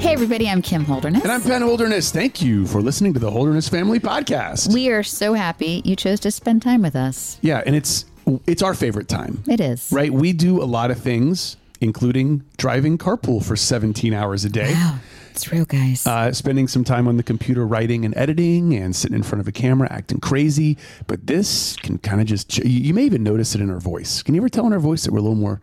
Hey, everybody, I'm Kim Holderness. And I'm Penn Holderness. Thank you for listening to the Holderness Family Podcast. We are so happy you chose to spend time with us. yeah, and it's it's our favorite time. It is. Right? We do a lot of things, including driving carpool for 17 hours a day. Wow. It's real, guys. Uh, spending some time on the computer writing and editing and sitting in front of a camera acting crazy. But this can kind of just, you may even notice it in our voice. Can you ever tell in our voice that we're a little more,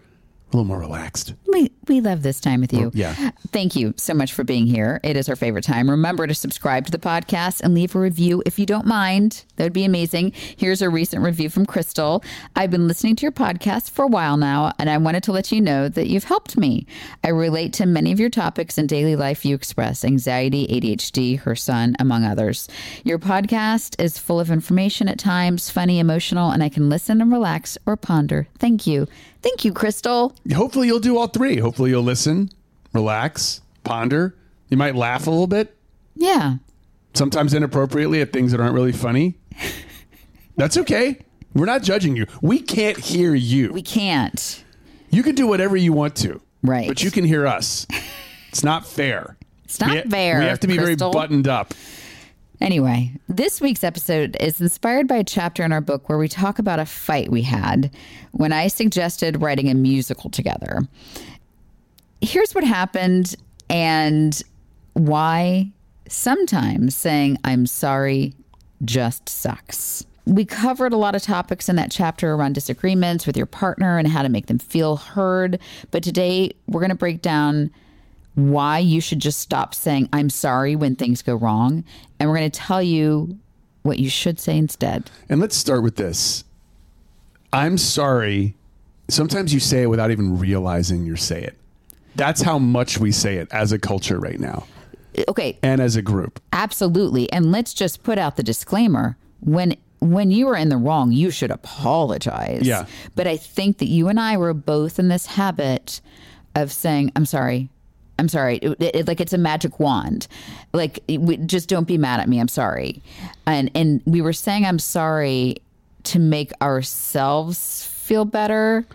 a little more relaxed? we, we love this time with you. yeah. Thank you so much for being here. It is our favorite time. Remember to subscribe to the podcast and leave a review if you don't mind. That would be amazing. Here's a recent review from Crystal. I've been listening to your podcast for a while now, and I wanted to let you know that you've helped me. I relate to many of your topics in daily life you express anxiety, ADHD, her son, among others. Your podcast is full of information at times, funny, emotional, and I can listen and relax or ponder. Thank you. Thank you, Crystal. Hopefully you'll do all three. Hopefully you'll listen, relax, ponder. You might laugh a little bit. Yeah. sometimes inappropriately at things that aren't really funny. That's okay. We're not judging you. We can't hear you. We can't. You can do whatever you want to. Right. But you can hear us. It's not fair. It's not we, ha- fair. We have to be Crystal. very buttoned up. Anyway, this week's episode is inspired by a chapter in our book where we talk about a fight we had when I suggested writing a musical together. Here's what happened and why sometimes saying I'm sorry just sucks. We covered a lot of topics in that chapter around disagreements with your partner and how to make them feel heard. But today we're going to break down why you should just stop saying I'm sorry when things go wrong. And we're going to tell you what you should say instead. And let's start with this. I'm sorry. Sometimes you say it without even realizing you're say it. That's how much we say it as a culture right now Okay, and as a group. absolutely. And let's just put out the disclaimer when when you are in the wrong, you should apologize. Yeah. But I think that you and I were both in this habit of saying, "I'm sorry." I'm sorry. It, it- like it's a magic wand. Like we, just don't be mad at me. I'm sorry. And and we were saying I'm sorry to make ourselves feel better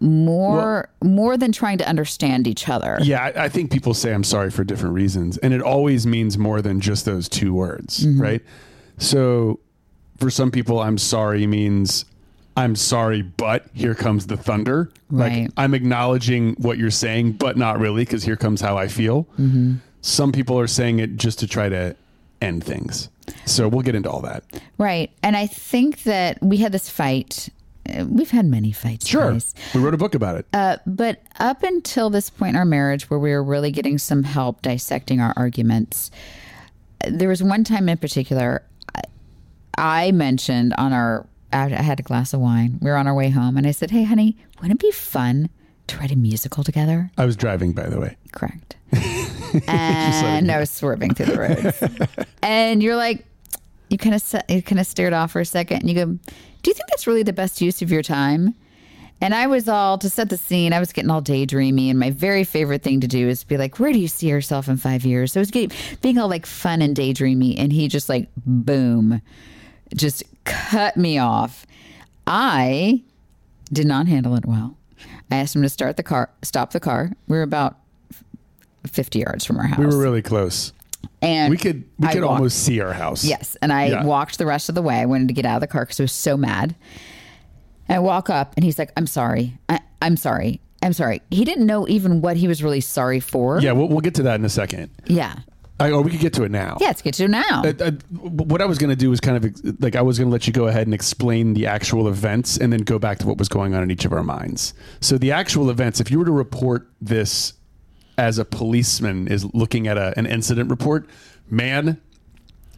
more more than trying to understand each other. Yeah, I, I think people say I'm sorry for different reasons, and it always means more than just those two words, Mm-hmm. right? So, for some people, I'm sorry means I'm sorry, but here comes the thunder. Right. Like I'm acknowledging what you're saying, but not really, because here comes how I feel. Mm-hmm. Some people are saying it just to try to end things. So we'll get into all that. Right. And I think that we had this fight. Uh, We've had many fights. Sure, guys. we wrote a book about it. Uh, but up until this point in our marriage, where we were really getting some help dissecting our arguments, there was one time in particular I mentioned on our, I had a glass of wine. We were on our way home, and I said, Hey, honey, wouldn't it be fun to write a musical together? I was driving, by the way. Correct. and I was swerving through the roads. and you're like, you kind of you kind of stared off for a second, and you go, "Do you think that's really the best use of your time?" And I was all to set the scene. I was getting all daydreamy, and my very favorite thing to do is be like, "Where do you see yourself in five years?" So it was getting, being all like fun and daydreamy, and he just like boom, just cut me off. I did not handle it well. I asked him to start the car, stop the car. We were about fifty yards from our house. We were really close. and We could we I could walked- almost see our house. Yes. And I Yeah. walked the rest of the way. I wanted to get out of the car because I was so mad. And I walk up and he's like, I'm sorry. I, I'm sorry. I'm sorry. He didn't know even what he was really sorry for. Yeah, we'll, we'll get to that in a second. Yeah. I, or we could get to it now. Yeah, let's get to it now. Uh, uh, what I was going to do was kind of ex- like I was going to let you go ahead and explain the actual events and then go back to what was going on in each of our minds. So the actual events, if you were to report this as a policeman is looking at a, an incident report, man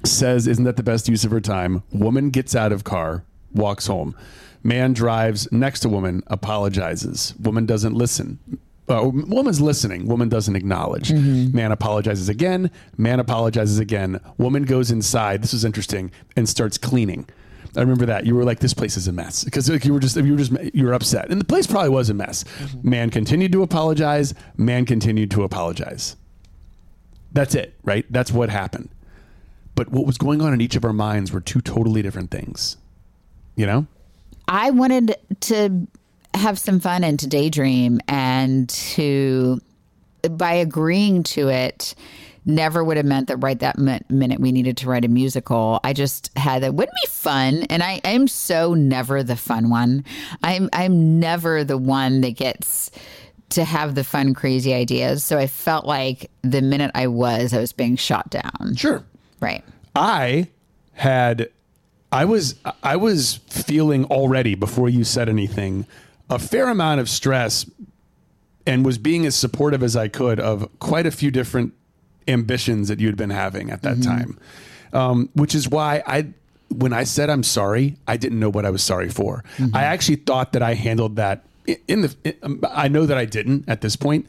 says, "Isn't that the best use of her time?" Woman gets out of car, walks home. Man drives next to woman, apologizes. Woman doesn't listen. Uh, woman's listening. Woman doesn't acknowledge. Man apologizes again. Man apologizes again. Woman goes inside. This is interesting and starts cleaning. I remember that you were like, "This place is a mess," because like, you were just you were just you were upset, and the place probably was a mess. Man continued to apologize. Man continued to apologize. That's it, right? That's what happened. But what was going on in each of our minds were two totally different things. You know? I wanted to have some fun and to daydream and to, by agreeing to it, never would have meant that right that minute we needed to write a musical. I just had that wouldn't be fun, and I am so never the fun one. I'm I'm never the one that gets to have the fun, crazy ideas. So I felt like the minute I was, I was being shot down. Sure. Right. I had I was I was feeling already before you said anything a fair amount of stress and was being as supportive as I could of quite a few different ambitions that you'd been having at that time. Um, which is why I when I said I'm sorry, I didn't know what I was sorry for. I actually thought that I handled that in the in- um, I know that I didn't at this point,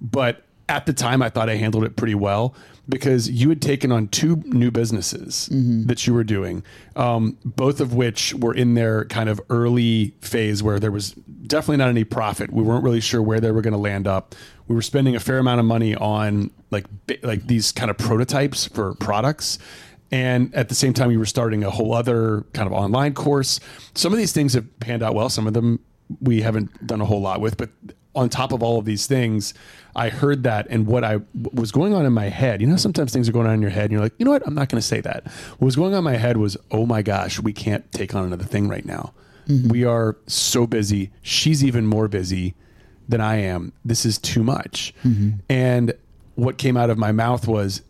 but at the time I thought I handled it pretty well because you had taken on two new businesses that you were doing, um, both of which were in their kind of early phase where there was definitely not any profit. We weren't really sure where they were going to land up. We were spending a fair amount of money on like like these kind of prototypes for products. And at the same time, we were starting a whole other kind of online course. Some of these things have panned out well. Some of them we haven't done a whole lot with. But on top of all of these things, I heard that. And what I what was going on in my head, you know, sometimes things are going on in your head and you're like, you know what? I'm not going to say that. What was going on in my head was, oh my gosh, we can't take on another thing right now. Mm-hmm. We are so busy. She's even more busy than I am. This is too much. Mm-hmm. And what came out of my mouth was,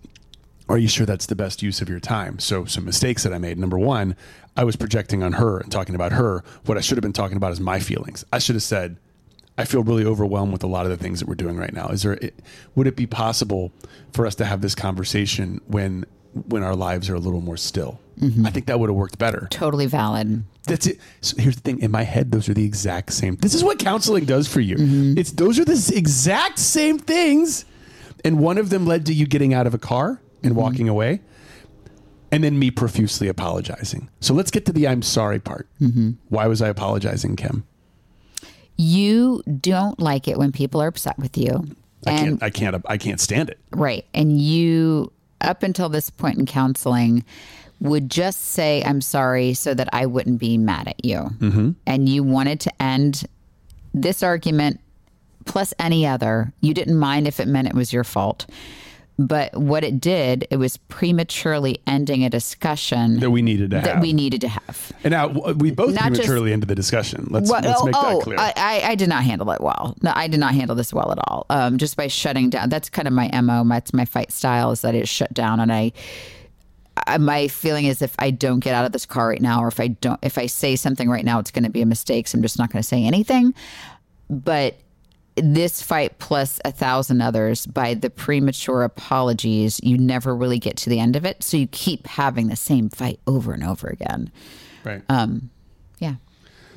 are you sure that's the best use of your time? So, some mistakes that I made. Number one, I was projecting on her and talking about her. What I should have been talking about is my feelings. I should have said, I feel really overwhelmed with a lot of the things that we're doing right now. Is there, would it be possible for us to have this conversation when, when our lives are a little more still? Mm-hmm. I think that would have worked better. Totally valid. That's it. So here's the thing. In my head, those are the exact same. This is what counseling does for you. Mm-hmm. It's those are the exact same things, and one of them led to you getting out of a car and mm-hmm. walking away, and then me profusely apologizing. So let's get to the I'm sorry part. Why was I apologizing, Kim? You don't like it when people are upset with you. I and can't. I can't. I can't stand it. Right. And you, up until this point in counseling, would just say, I'm sorry, so that I wouldn't be mad at you. Mm-hmm. And you wanted to end this argument plus any other. You didn't mind if it meant it was your fault. But what it did, it was prematurely ending a discussion That we needed to that have. we needed to have. and now we both Not just- prematurely ended the discussion. Let's What- let's make oh, that clear. I, I, did not handle it well. No, I did not handle this well at all. Um, just by shutting down. That's kind of my mo. That's my fight style. Is that it's shut down, and I, I. My feeling is if I don't get out of this car right now, or if I don't, if I say something right now, it's going to be a mistake. So I'm just not going to say anything. But this fight plus a thousand others by the premature apologies, you never really get to the end of it. So you keep having the same fight over and over again. right. Um, Yeah.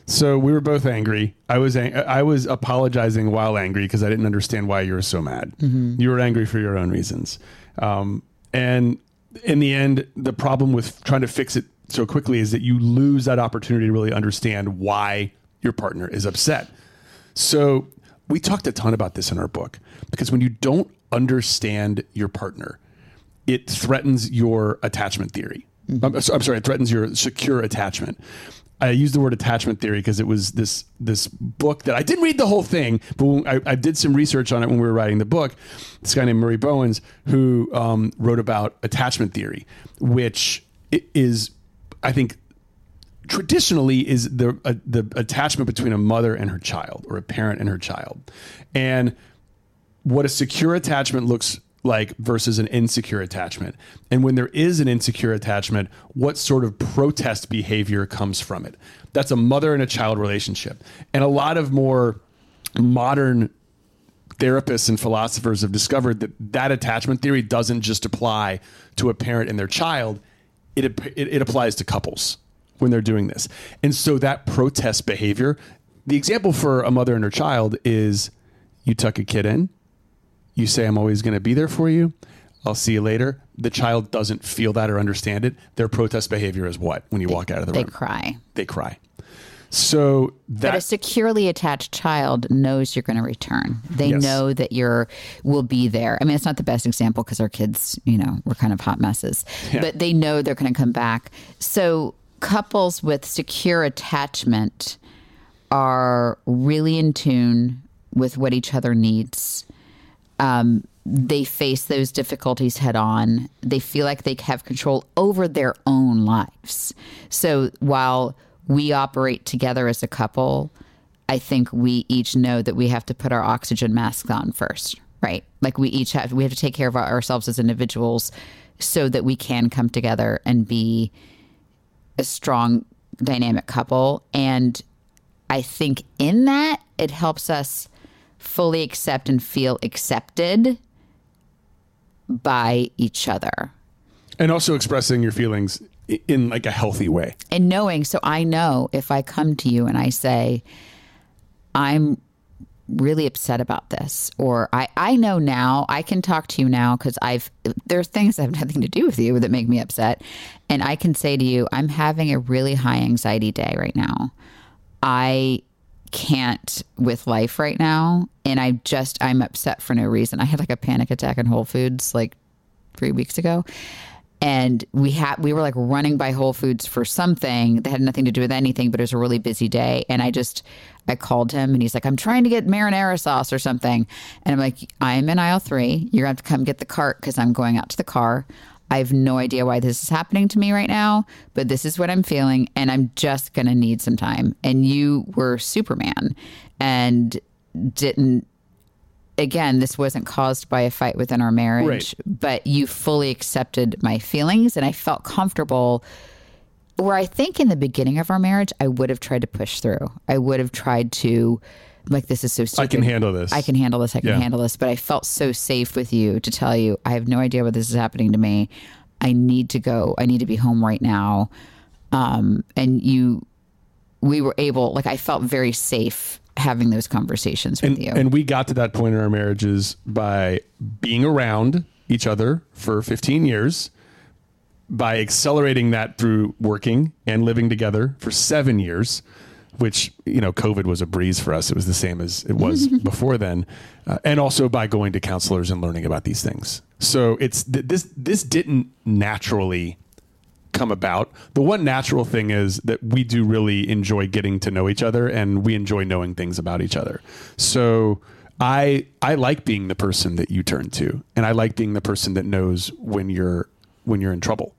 So we were both angry. I was ang- I was apologizing while angry because I didn't understand why you were so mad. You were angry for your own reasons, um, and in the end, the problem with trying to fix it so quickly is that you lose that opportunity to really understand why your partner is upset. So we talked a ton about this in our book because when you don't understand your partner, it threatens your attachment theory. I'm, I'm sorry, it threatens your secure attachment. I use the word attachment theory because it was this this book that I didn't read the whole thing, but when I, I did some research on it when we were writing the book. This guy named Murray Bowens who um, wrote about attachment theory, which is, I think, traditionally is the uh, the attachment between a mother and her child or a parent and her child, and what a secure attachment looks like versus an insecure attachment. And when there is an insecure attachment, what sort of protest behavior comes from it? That's a mother and a child relationship. And a lot of more modern therapists and philosophers have discovered that that attachment theory doesn't just apply to a parent and their child, it, it, it applies to couples when they're doing this. And so that protest behavior, the example for a mother and her child is you tuck a kid in, you say, I'm always going to be there for you. I'll see you later. The child doesn't feel that or understand it. Their protest behavior is what when you walk out of the They room? They cry. They cry. So that But a securely attached child knows you're going to return. They Yes. know that you're will be there. I mean, it's not the best example because our kids, you know, we're kind of hot messes. But they know they're going to come back. So couples with secure attachment are really in tune with what each other needs. Um, they face those difficulties head on. They feel like they have control over their own lives. So while we operate together as a couple, I think we each know that we have to put our oxygen masks on first, right? Like we each have we have to take care of our- ourselves as individuals so that we can come together and be a strong dynamic couple and I think in that it helps us fully accept and feel accepted by each other. and also expressing your feelings in like a healthy way. And knowing, so I know if I come to you and I say, I'm really upset about this, or I, I know now, I can talk to you now because I've, there's things that have nothing to do with you that make me upset. And I can say to you, I'm having a really high anxiety day right now. I can't with life right now. And I just, I'm upset for no reason. I had like a panic attack in Whole Foods like three weeks ago. And we had we were like running by Whole Foods for something that had nothing to do with anything, but it was a really busy day. And I just I called him and he's like, I'm trying to get marinara sauce or something. And I'm like, I'm in aisle three. You're gonna have to come get the cart because I'm going out to the car. I have no idea why this is happening to me right now, but this is what I'm feeling, and I'm just gonna need some time. And you were Superman and didn't again, this wasn't caused by a fight within our marriage, Right. but you fully accepted my feelings and I felt comfortable. Where I think in the beginning of our marriage, I would have tried to push through. I would have tried to, like, this is so stupid. I can handle this. I can handle this. I can Yeah. handle this. But I felt so safe with you to tell you, I have no idea what this is happening to me. I need to go. I need to be home right now. Um, and you, we were able, like, I felt very safe having those conversations with and, you. and we got to that point in our marriages by being around each other for 15 years by accelerating that through working and living together for seven years which you know covid was a breeze for us it was the same as it was before then uh, and also by going to counselors and learning about these things so it's th- this this didn't naturally come about. The one natural thing is that we do really enjoy getting to know each other and we enjoy knowing things about each other. So I I like being the person that you turn to and I like being the person that knows when you're when you're in trouble.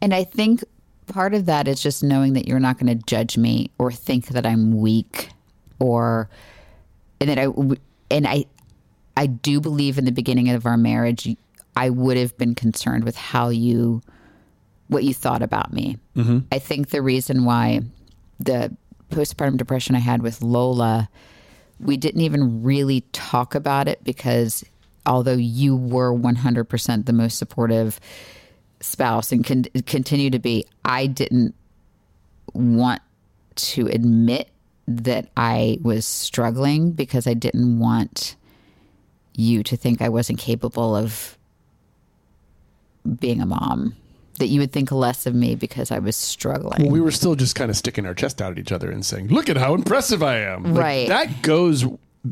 And I think part of that is just knowing that you're not going to judge me or think that I'm weak or and that I and I I do believe in the beginning of our marriage I would have been concerned with how you what you thought about me. Mm-hmm. I think the reason why the postpartum depression I had with Lola we didn't even really talk about it because although you were 100% the most supportive spouse and can continue to be, I didn't want to admit that I was struggling because I didn't want you to think I wasn't capable of being a mom. That you would think less of me because I was struggling. Well, we were still just kind of sticking our chest out at each other and saying, "Look at how impressive I am." Like, Right. That goes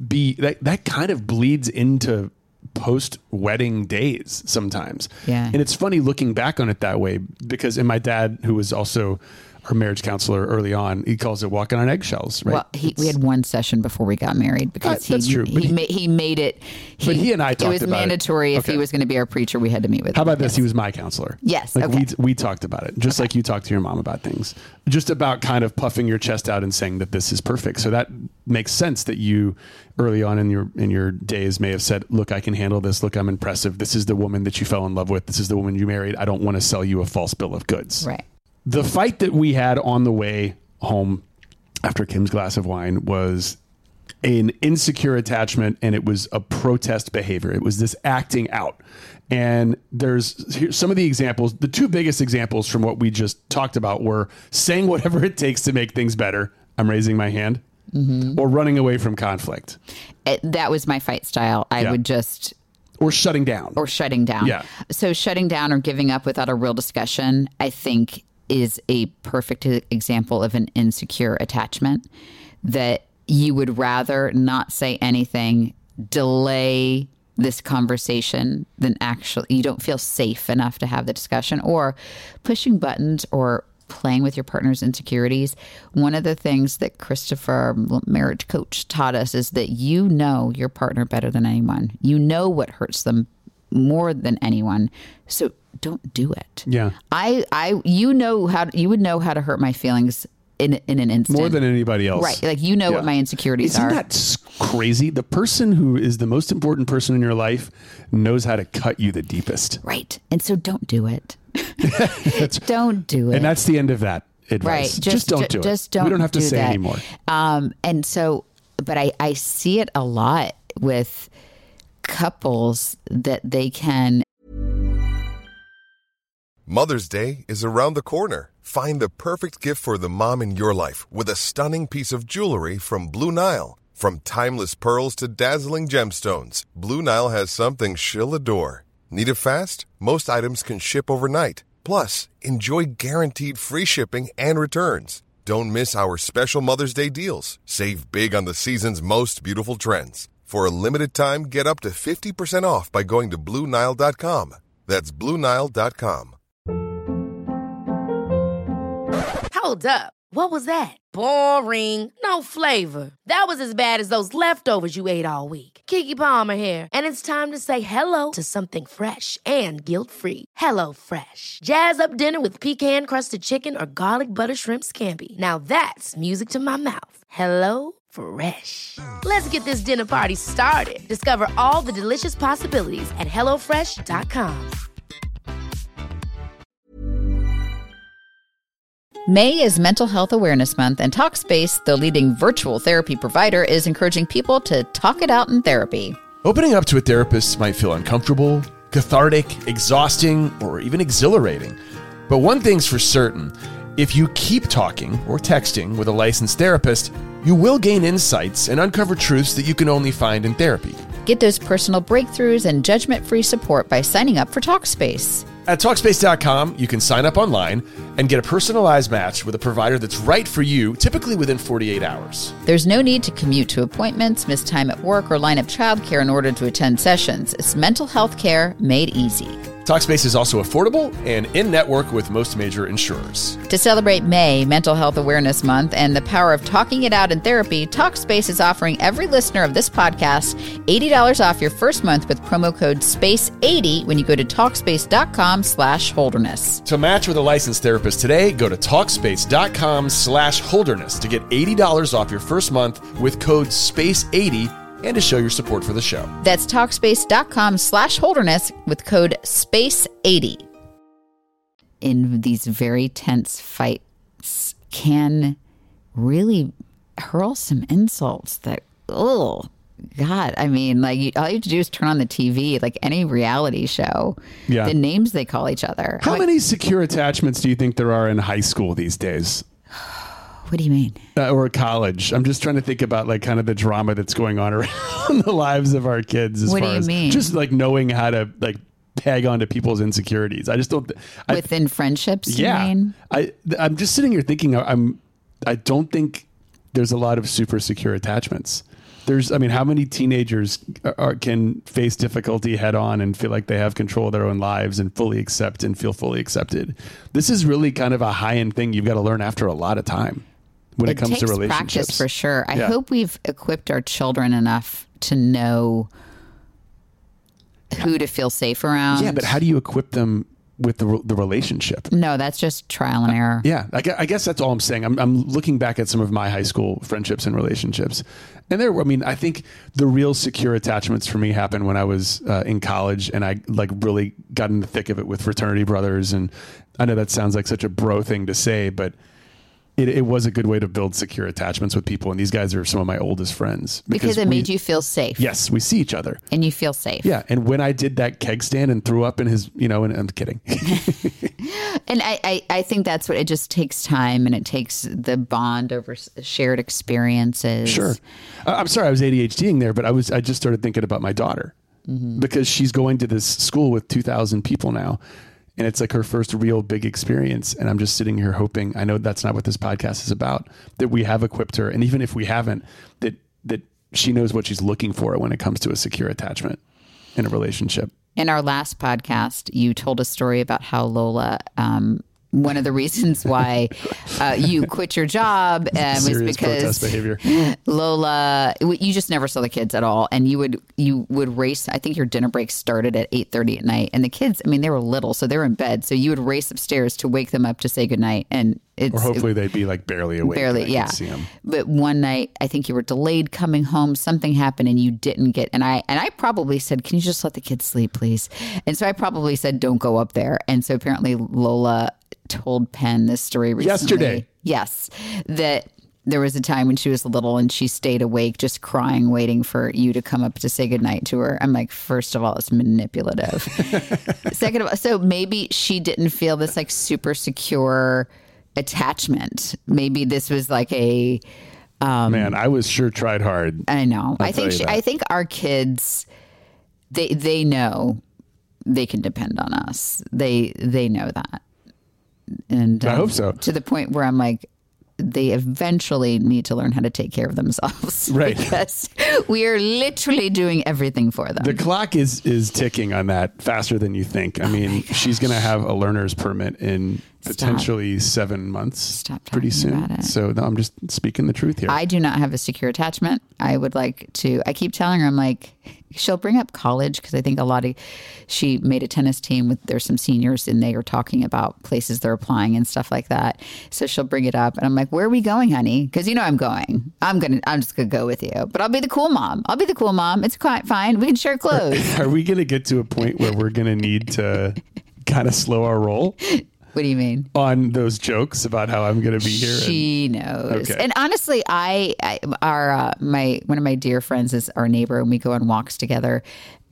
be that that kind of bleeds into post wedding days sometimes. Yeah. And it's funny looking back on it that way because and my dad who was also our marriage counselor early on, he calls it walking on eggshells, right? Well, he, we had one session before we got married because Uh, that's he true, he, he- ma- he made it. He, But he and I it talked was about it. mandatory if Okay. he was going to be our preacher, we had to meet with. How him. about this? Yes. He was my counselor. Yes, Like okay. we we talked about it, just like you talked to your mom about things, just about kind of puffing your chest out and saying that this is perfect. So that makes sense that you early on in your in your days may have said, "Look, I can handle this. Look, I'm impressive. This is the woman that you fell in love with. This is the woman you married. I don't want to sell you a false bill of goods." right. The fight that we had on the way home after Kim's glass of wine was an insecure attachment and it was a protest behavior. It was this acting out. And there's here's some of the examples. The two biggest examples from what we just talked about were saying whatever it takes to make things better. I'm raising my hand. Mm-hmm. Or running away from conflict It, that was my fight style. I Yeah. would just or shutting down. or shutting down. Yeah. So shutting down or giving up without a real discussion, I think, is a perfect example of an insecure attachment that you would rather not say anything, delay this conversation than actually you don't feel safe enough to have the discussion or pushing buttons or playing with your partner's insecurities. One of the things that christopher marriage coach taught us is that you know your partner better than anyone. You know what hurts them more than anyone so don't do it Yeah. i i you know how you would know how to hurt my feelings in in an instant More than anybody else. right like you know Yeah. what my insecurities are. Isn't that crazy? The person who is the most important person in your life knows how to cut you the deepest. Right. And so don't do it. don't do it. And that's the end of that right. advice. Just, don't ju- do Just it. don't we don't have to do say that. anymore. Um, and so, but I, I see it a lot with couples that they can Mother's Day is around the corner. Find the perfect gift for the mom in your life with a stunning piece of jewelry from Blue Nile. From timeless pearls to dazzling gemstones, Blue Nile has something she'll adore. Need it fast? Most items can ship overnight. Plus, enjoy guaranteed free shipping and returns. Don't miss our special Mother's Day deals. Save big on the season's most beautiful trends. For a limited time, get up to 50% off by going to BlueNile.com. That's BlueNile.com. Hold up. What was that? Boring. No flavor. That was as bad as those leftovers you ate all week. Keke Palmer here, and it's time to say hello to something fresh and guilt-free. Hello Fresh. Jazz up dinner with pecan-crusted chicken or garlic butter shrimp scampi. Now that's music to my mouth. Hello Fresh. Let's get this dinner party started. Discover all the delicious possibilities at hellofresh.com. May is Mental Health Awareness Month, and Talkspace, the leading virtual therapy provider, is encouraging people to talk it out in therapy. Opening up to a therapist might feel uncomfortable, cathartic, exhausting, or even exhilarating. But one thing's for certain if you keep talking or texting with a licensed therapist, you will gain insights and uncover truths that you can only find in therapy. Get those personal breakthroughs and judgment free support by signing up for Talkspace. At Talkspace.com, you can sign up online and get a personalized match with a provider that's right for you, typically within 48 hours. There's no need to commute to appointments, miss time at work, or line up childcare in order to attend sessions. It's mental health care made easy. Talkspace is also affordable and in network with most major insurers. To celebrate May, Mental Health Awareness Month, and the power of talking it out in therapy, Talkspace is offering every listener of this podcast $80 off your first month with promo code SPACE80 when you go to Talkspace.com slash holderness. To match with a licensed therapist today, go to Talkspace.com slash holderness to get $80 off your first month with code SPACE80 and to show your support for the show. That's Talkspace.com slash holderness with code SPACE80. In these very tense fights, can really hurl some insults that, oh, God. I mean, like, you, all you have to do is turn on the TV, like any reality show, Yeah. the names they call each other. How like, many secure attachments do you think there are in high school these days? What do you mean? Uh, or college? I'm just trying to think about like kind of the drama that's going on around the lives of our kids as What do far you as mean? just like knowing how to like tag on to people's insecurities. I just don't. I, Within friendships, you yeah, mean? I I'm just sitting here thinking I'm I don't think there's a lot of super secure attachments. There's, I mean, how many teenagers are, can face difficulty head on and feel like they have control of their own lives and fully accept and feel fully accepted? This is really kind of a high end thing you've got to learn after a lot of time when it, comes takes to relationships. practice for sure. I Yeah. hope we've equipped our children enough to know who to feel safe around. Yeah, but how do you equip them with the the relationship? No, that's just trial and error. Yeah, I guess, I guess that's all I'm saying. I'm, I'm looking back at some of my high school friendships and relationships, and there. I mean, I think the real secure attachments for me happened when I was uh, in college, and I like really got in the thick of it with fraternity brothers. And I know that sounds like such a bro thing to say, but it, it was a good way to build secure attachments with people. And these guys are some of my oldest friends Because it we- made you feel safe. Yes, we see each other. And you feel safe. Yeah, and when I did that keg stand and threw up in his, you know, and I'm kidding. And I, I, I think that's what it just takes time and it takes the bond over shared experiences. Sure. I'm sorry, I was ADHDing there, but I was I just started thinking about my daughter mm-hmm. because she's going to this school with 2,000 people now, and it's like her first real big experience. And I'm just sitting here hoping. I know that's not what this podcast is about. That we have equipped her, and even if we haven't, that that she knows what she's looking for when it comes to a secure attachment in a relationship. In our last podcast, you told a story about how Lola, um, one of the reasons why uh, you quit your job uh, was because behavior. Lola, you just never saw the kids at all, and you would you would race. I think your dinner break started at eight thirty at night, and the kids. I mean, they were little, so they were in bed. So you would race upstairs to wake them up to say goodnight, and it's Or hopefully they'd be like barely awake. barely, and I could yeah. See 'em. But one night, I think you were delayed coming home. Something happened, and you didn't get. And I and I probably said, "Can you just let the kids sleep, please?" And so I probably said, "Don't go up there." And so apparently Lola told Penn this story recently. Yesterday. Yes, that there was a time when she was little and she stayed awake just crying waiting for you to come up to say goodnight to her. I'm like first of all it's manipulative. Second of all so maybe she didn't feel this like super secure attachment. Maybe this was like a um, Man, I was sure tried hard. i know. I tell think she, i think our kids they they know they can depend on us. They they know that and I um, hope so. to the point where i'm like they eventually need to learn how to take care of themselves Right. because we are literally doing everything for them The clock is is ticking on that faster than you think. Oh I mean, she's going to have a learner's permit in potentially seven months, Stop pretty talking soon. about it. So no, I'm just speaking the truth here. I do not have a secure attachment. I would like to. I keep telling her, I'm like, she'll bring up college because I think a lot of. She made a tennis team with there's some seniors and they are talking about places they're applying and stuff like that. So she'll bring it up and I'm like, where are we going, honey? Because you know I'm going. I'm gonna. I'm just gonna go with you. But I'll be the cool mom. I'll be the cool mom. It's quite fine. We can share clothes. Are we going to get to a point where we're going to need to kind of slow our roll what do you mean? on those jokes about how I'm going to be here? and- She knows. Okay. And honestly, I, I our uh, my one of my dear friends is our neighbor, and we go on walks together.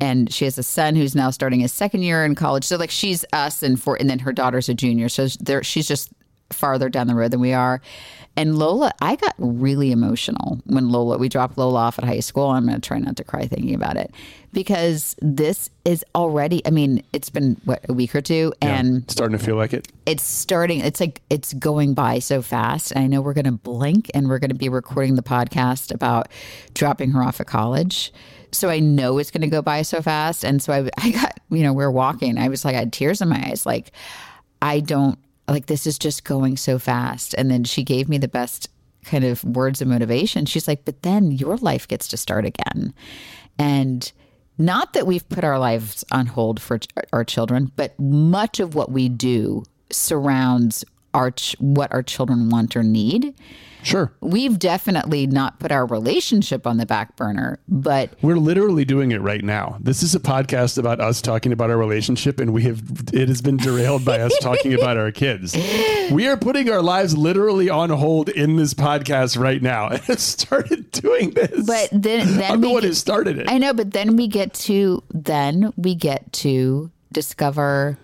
And she has a son who's now starting his second year in college. So like she's us, and for and then her daughter's a junior. So there, she's just farther down the road than we are. And Lola, I got really emotional when Lola we dropped Lola off at high school. I'm going to try not to cry thinking about it because this is already. I mean, it's been what a week or two, Yeah, and starting to feel like it. it's starting it's like it's going by so fast and i know we're going to blink and we're going to be recording the podcast about dropping her off at college so i know it's going to go by so fast and so I, I got you know we are walking i was like i had tears in my eyes like i don't like this is just going so fast. And then she gave me the best kind of words of motivation. She's like but then your life gets to start again. And not that we've put our lives on hold for our children, but much of what we do surrounds our ch- what our children want or need. Sure. We've definitely not put our relationship on the back burner, but We're literally doing it right now. This is a podcast about us talking about our relationship, and we have it has been derailed by us talking about our kids. We are putting our lives literally on hold in this podcast right now, and have started doing this. but then then I'm the one who started it. I know, but then we get to then we get to discover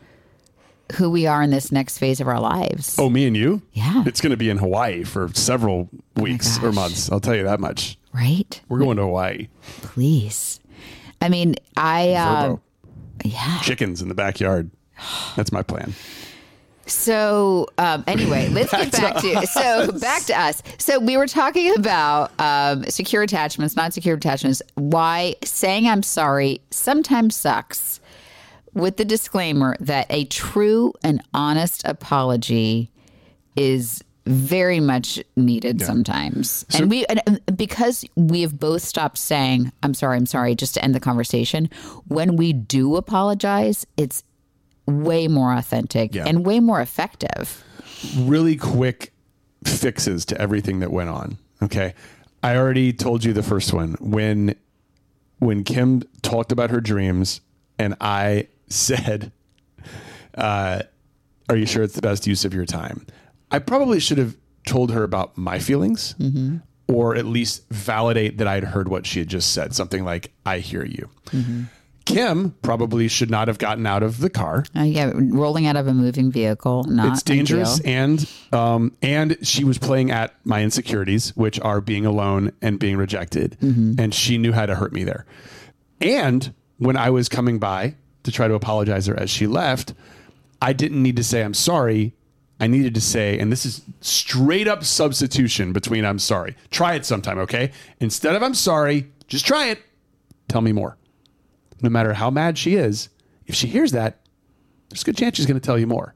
who we are in this next phase of our lives. oh, me and you? Yeah. It's going to be in Hawaii for several weeks or months. I'll tell you that much. Right? We're going to Hawaii. Please. I mean, I uh, Yeah. chickens in the backyard. That's my plan. So um, anyway, let's get back to, so back to us. So we were talking about um, secure attachments, not secure attachments. Why saying I'm sorry sometimes sucks, with the disclaimer that a true and honest apology is very much needed sometimes. and we and because we have both stopped saying I'm sorry, I'm sorry just to end the conversation, when we do apologize, it's way more authentic Yeah. and way more effective. really quick fixes to everything that went on. Okay. I already told you the first one when when Kim talked about her dreams and I said, uh, are you sure it's the best use of your time? I probably should have told her about my feelings or at least validate that I'd heard what she had just said. Something like, I hear you. Kim probably should not have gotten out of the car Uh, yeah, rolling out of a moving vehicle, not it's dangerous ideal. and um and she was playing at my insecurities which are being alone and being rejected Mm-hmm. and she knew how to hurt me there and when i was coming by to try to apologize her as she left i didn't need to say i'm sorry. I needed to say and this is straight up substitution between i'm sorry. Try it sometime okay? Instead of i'm sorry just try it. Tell me more. No matter how mad she is if she hears that there's a good chance she's going to tell you more.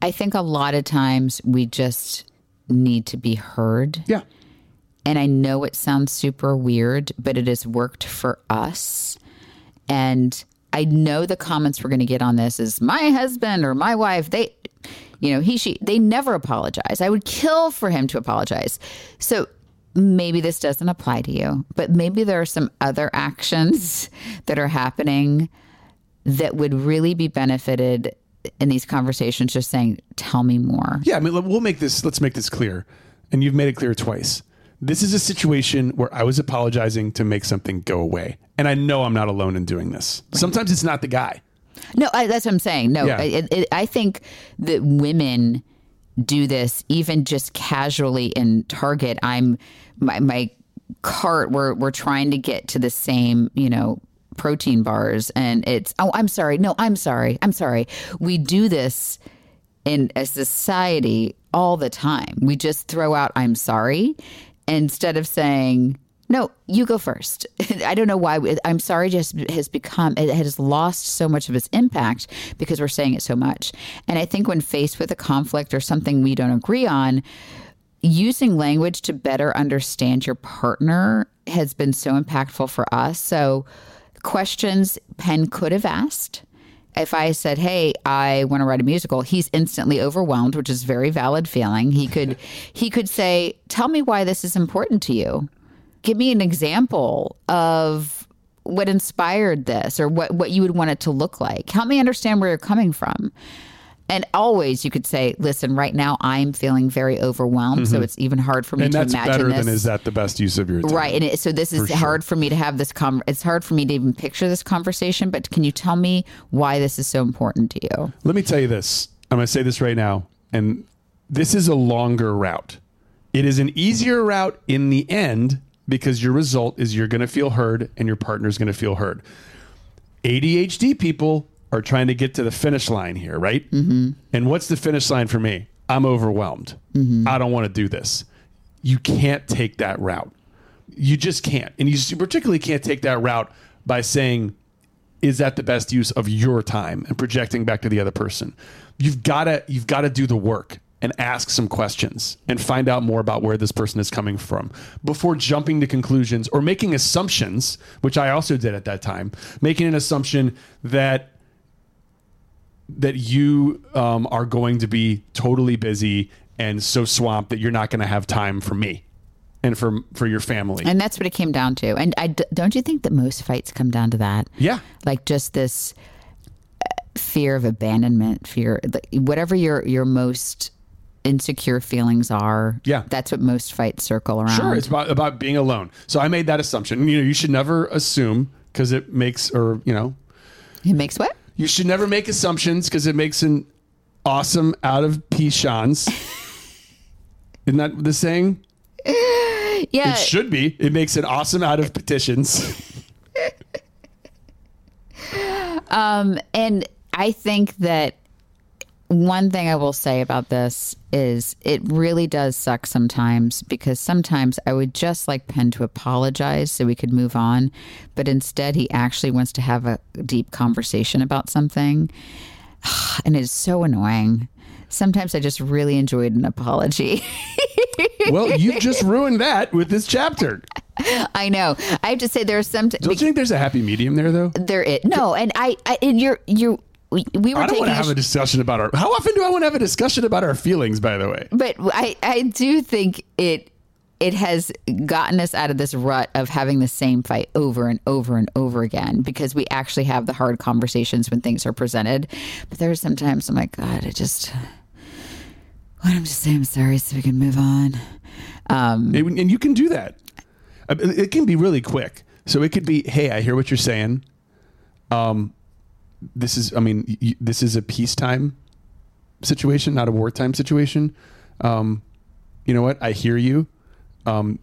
I think a lot of times we just need to be heard. yeah. And I know it sounds super weird, but it has worked for us. And I know the comments we're going to get on this is my husband or my wife, they, you know, he, she, they never apologize. I would kill for him to apologize. So maybe this doesn't apply to you, but maybe there are some other actions that are happening that would really be benefited in these conversations just saying, tell me more. Yeah, I mean, we'll make this. Let's make this clear, and you've made it clear twice. This is a situation where I was apologizing to make something go away, and I know I'm not alone in doing this. Sometimes it's not the guy. No, I, that's what I'm saying. No, Yeah. it, it, I think that women do this even just casually in Target. I'm my my cart. We're we're trying to get to the same, you know, protein bars, and it's oh, I'm sorry. No, I'm sorry. I'm sorry. We do this in a society all the time. We just throw out "I'm sorry" instead of saying. No, you go first. I don't know why. I'm sorry, just has become, it has lost so much of its impact because we're saying it so much. And I think when faced with a conflict or something we don't agree on, using language to better understand your partner has been so impactful for us. So, questions Penn could have asked. If I said, "Hey, I want to write a musical," he's instantly overwhelmed, which is a very valid feeling. He could he could say, "Tell me why this is important to you. Give me an example of what inspired this or what what you would want it to look like. Help me understand where you're coming from." And always you could say, listen, right now I'm feeling very overwhelmed. So it's even hard for me Mm-hmm. And to that's imagine better this. than is that the best use of your time? Right. And it, so this is sure. hard for me to have this com it's hard for me to even picture this conversation, but can you tell me why this is so important to you? Let me tell you this. I'm going to say this right now, and this is a longer route. It is an easier route in the end because your result is you're going to feel heard and your partner's going to feel heard. ADHD people are trying to get to the finish line here, right? Mm-hmm. And what's the finish line for me? I'm overwhelmed. I don't want to do this. You can't take that route. You just can't. And you particularly can't take that route by saying, is that the best use of your time and projecting back to the other person you've got to you've got to do the work and ask some questions and find out more about where this person is coming from before jumping to conclusions or making assumptions which i also did at that time making an assumption that that you um, are going to be totally busy and so swamped that you're not going to have time for me and for for your family And that's what it came down to. And I don't you think that most fights come down to that? yeah Like just this uh, fear of abandonment, fear whatever your your most insecure feelings are. Yeah. That's what most fights circle around. Sure, it's about about being alone. So I made that assumption. You know, you should never assume because it makes, or you know, it makes what? You should never make assumptions because it makes an awesome out of Pishans. Isn't that the saying? Yeah. It should be. It makes an awesome out of petitions. Um, and I think that one thing I will say about this is it really does suck sometimes because sometimes I would just like Penn to apologize so we could move on. But instead, he actually wants to have a deep conversation about something. And it's so annoying. Sometimes I just really enjoyed an apology. well, you just ruined that with this chapter. I know. I have to say, there's some. T- Don't you think there's a happy medium there, though? there it no, and I, I and you're you. We we were I don't want to have sh- a discussion about our. How often do I want to have a discussion about our feelings? By the way, but I I do think it it has gotten us out of this rut of having the same fight over and over and over again because we actually have the hard conversations when things are presented. But there are sometimes I'm like, God, I just don't I just say I'm sorry so we can move on. Um, and and you can do that. It can be really quick. So it could be, hey, I hear what you're saying. Um, this is, I mean, y- this is a peacetime situation, not a wartime situation. Um, you know what? I hear you. Um,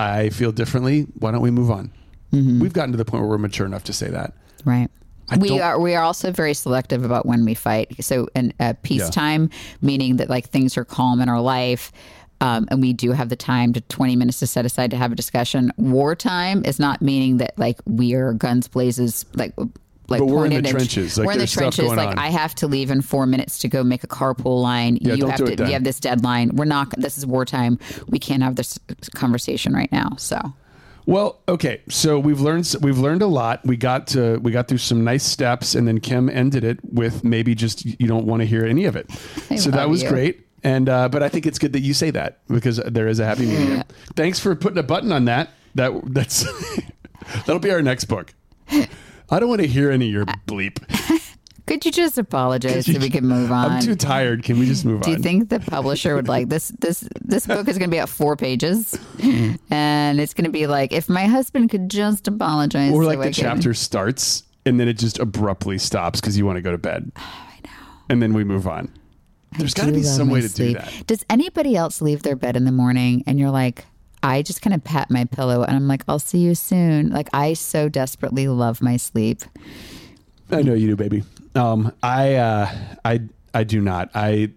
I feel differently. Why don't we move on? We've gotten to the point where we're mature enough to say that. Right. I we don't- are we are also very selective about when we fight. So, in uh, peacetime, meaning that like things are calm in our life, um, and we do have the time to twenty minutes to set aside to have a discussion. Wartime is not meaning that like we are guns blazes like. Like But we're in the trenches, like, we're in the trenches. Like on. I have to leave in four minutes to go make a carpool line. Yeah, you have to. You have this deadline. We're not. This is wartime. We can't have this conversation right now. So Well, okay. So we've learned we've learned a lot. We got to we got through some nice steps, and then Kim ended it with maybe just you don't want to hear any of it. so that was you. great. And uh, but I think it's good that you say that because there is a happy medium. Thanks for putting a button on that. That that's that'll be our next book. I don't want to hear any of your bleep. could you just apologize so we can move on? I'm too tired. Can we just move on? Do you think the publisher would like this? This this book is going to be at four pages, and it's going to be like if my husband could just apologize. or like I the chapter starts and then it just abruptly stops because you want to go to bed. Oh, I know. And then we move on. There's got to be some way to do sleep. that. Does anybody else leave their bed in the morning and you're like, I just kind of pat my pillow and I'm like, I'll see you soon. Like I so desperately love my sleep. I know you do, baby. Um, I, uh, I, I do not. I,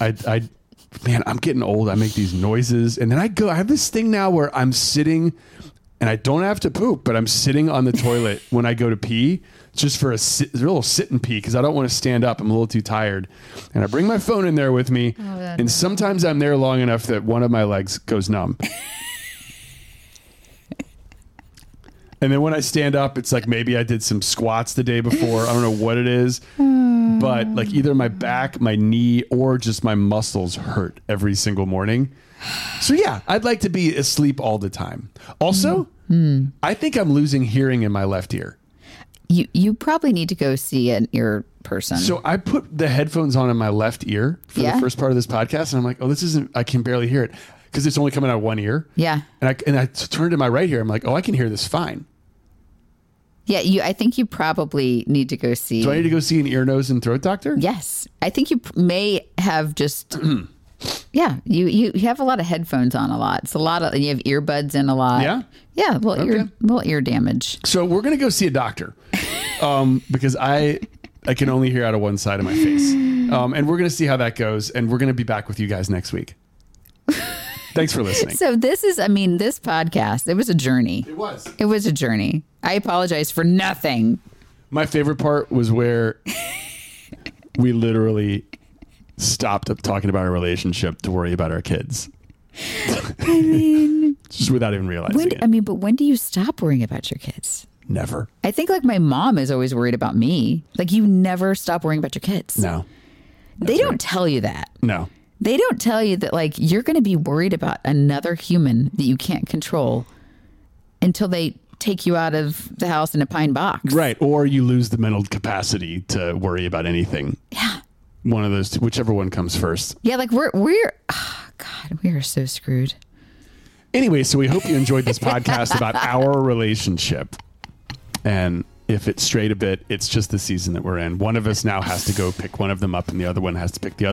I, I, man, I'm getting old. I make these noises, and then I go. I have this thing now where I'm sitting, and I don't have to poop, but I'm sitting on the toilet when I go to pee, just for a, sit, a little sit and pee because I don't want to stand up. I'm a little too tired, and I bring my phone in there with me, and sometimes I'm there long enough that one of my legs goes numb. And then when I stand up, it's like maybe I did some squats the day before. I don't know what it is. But like either my back, my knee, or just my muscles hurt every single morning. So yeah, I'd like to be asleep all the time. Also, I think I'm losing hearing in my left ear. You you probably need to go see an ear person. So I put the headphones on in my left ear for Yeah. the first part of this podcast, and I'm like, oh, this isn't. I can barely hear it because it's only coming out of one ear. yeah. And I and I turned to my right ear. I'm like, oh, I can hear this fine. Yeah, you I think you probably need to go see Do I need to go see an ear, nose, and throat doctor? Yes, I think you may have just. yeah, you, you you have a lot of headphones on a lot. It's a lot of you have earbuds in a lot. Yeah? yeah, little ear Okay. little ear damage. So we're gonna go see a doctor, um, because I I can only hear out of one side of my face, um, and we're gonna see how that goes, and we're gonna be back with you guys next week. Thanks for listening. So this is, I mean, this podcast. It was a journey. It was It was a journey. I apologize for nothing. my favorite part was where we literally stopped talking about our relationship to worry about our kids. I mean, just without even realizing when? it. I mean, but when do you stop worrying about your kids? Never. I think like my mom is always worried about me. Like you never stop worrying about your kids. No. they don't tell you that. No. They don't tell you that like you're going to be worried about another human that you can't control until they take you out of the house in a pine box. Right. Or you lose the mental capacity to worry about anything. Yeah. One of those, two, whichever one comes first. Yeah, like we're we're oh, God, we are so screwed. Anyway, so we hope you enjoyed this podcast about our relationship. And if it's straight a bit, it's just the season that we're in. One of us now has to go pick one of them up, and the other one has to pick the other.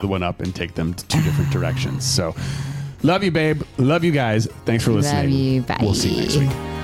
The one up and take them to two different directions. So, love you, babe. Love you guys. Thanks for listening. Love you. Bye. We'll see you next week.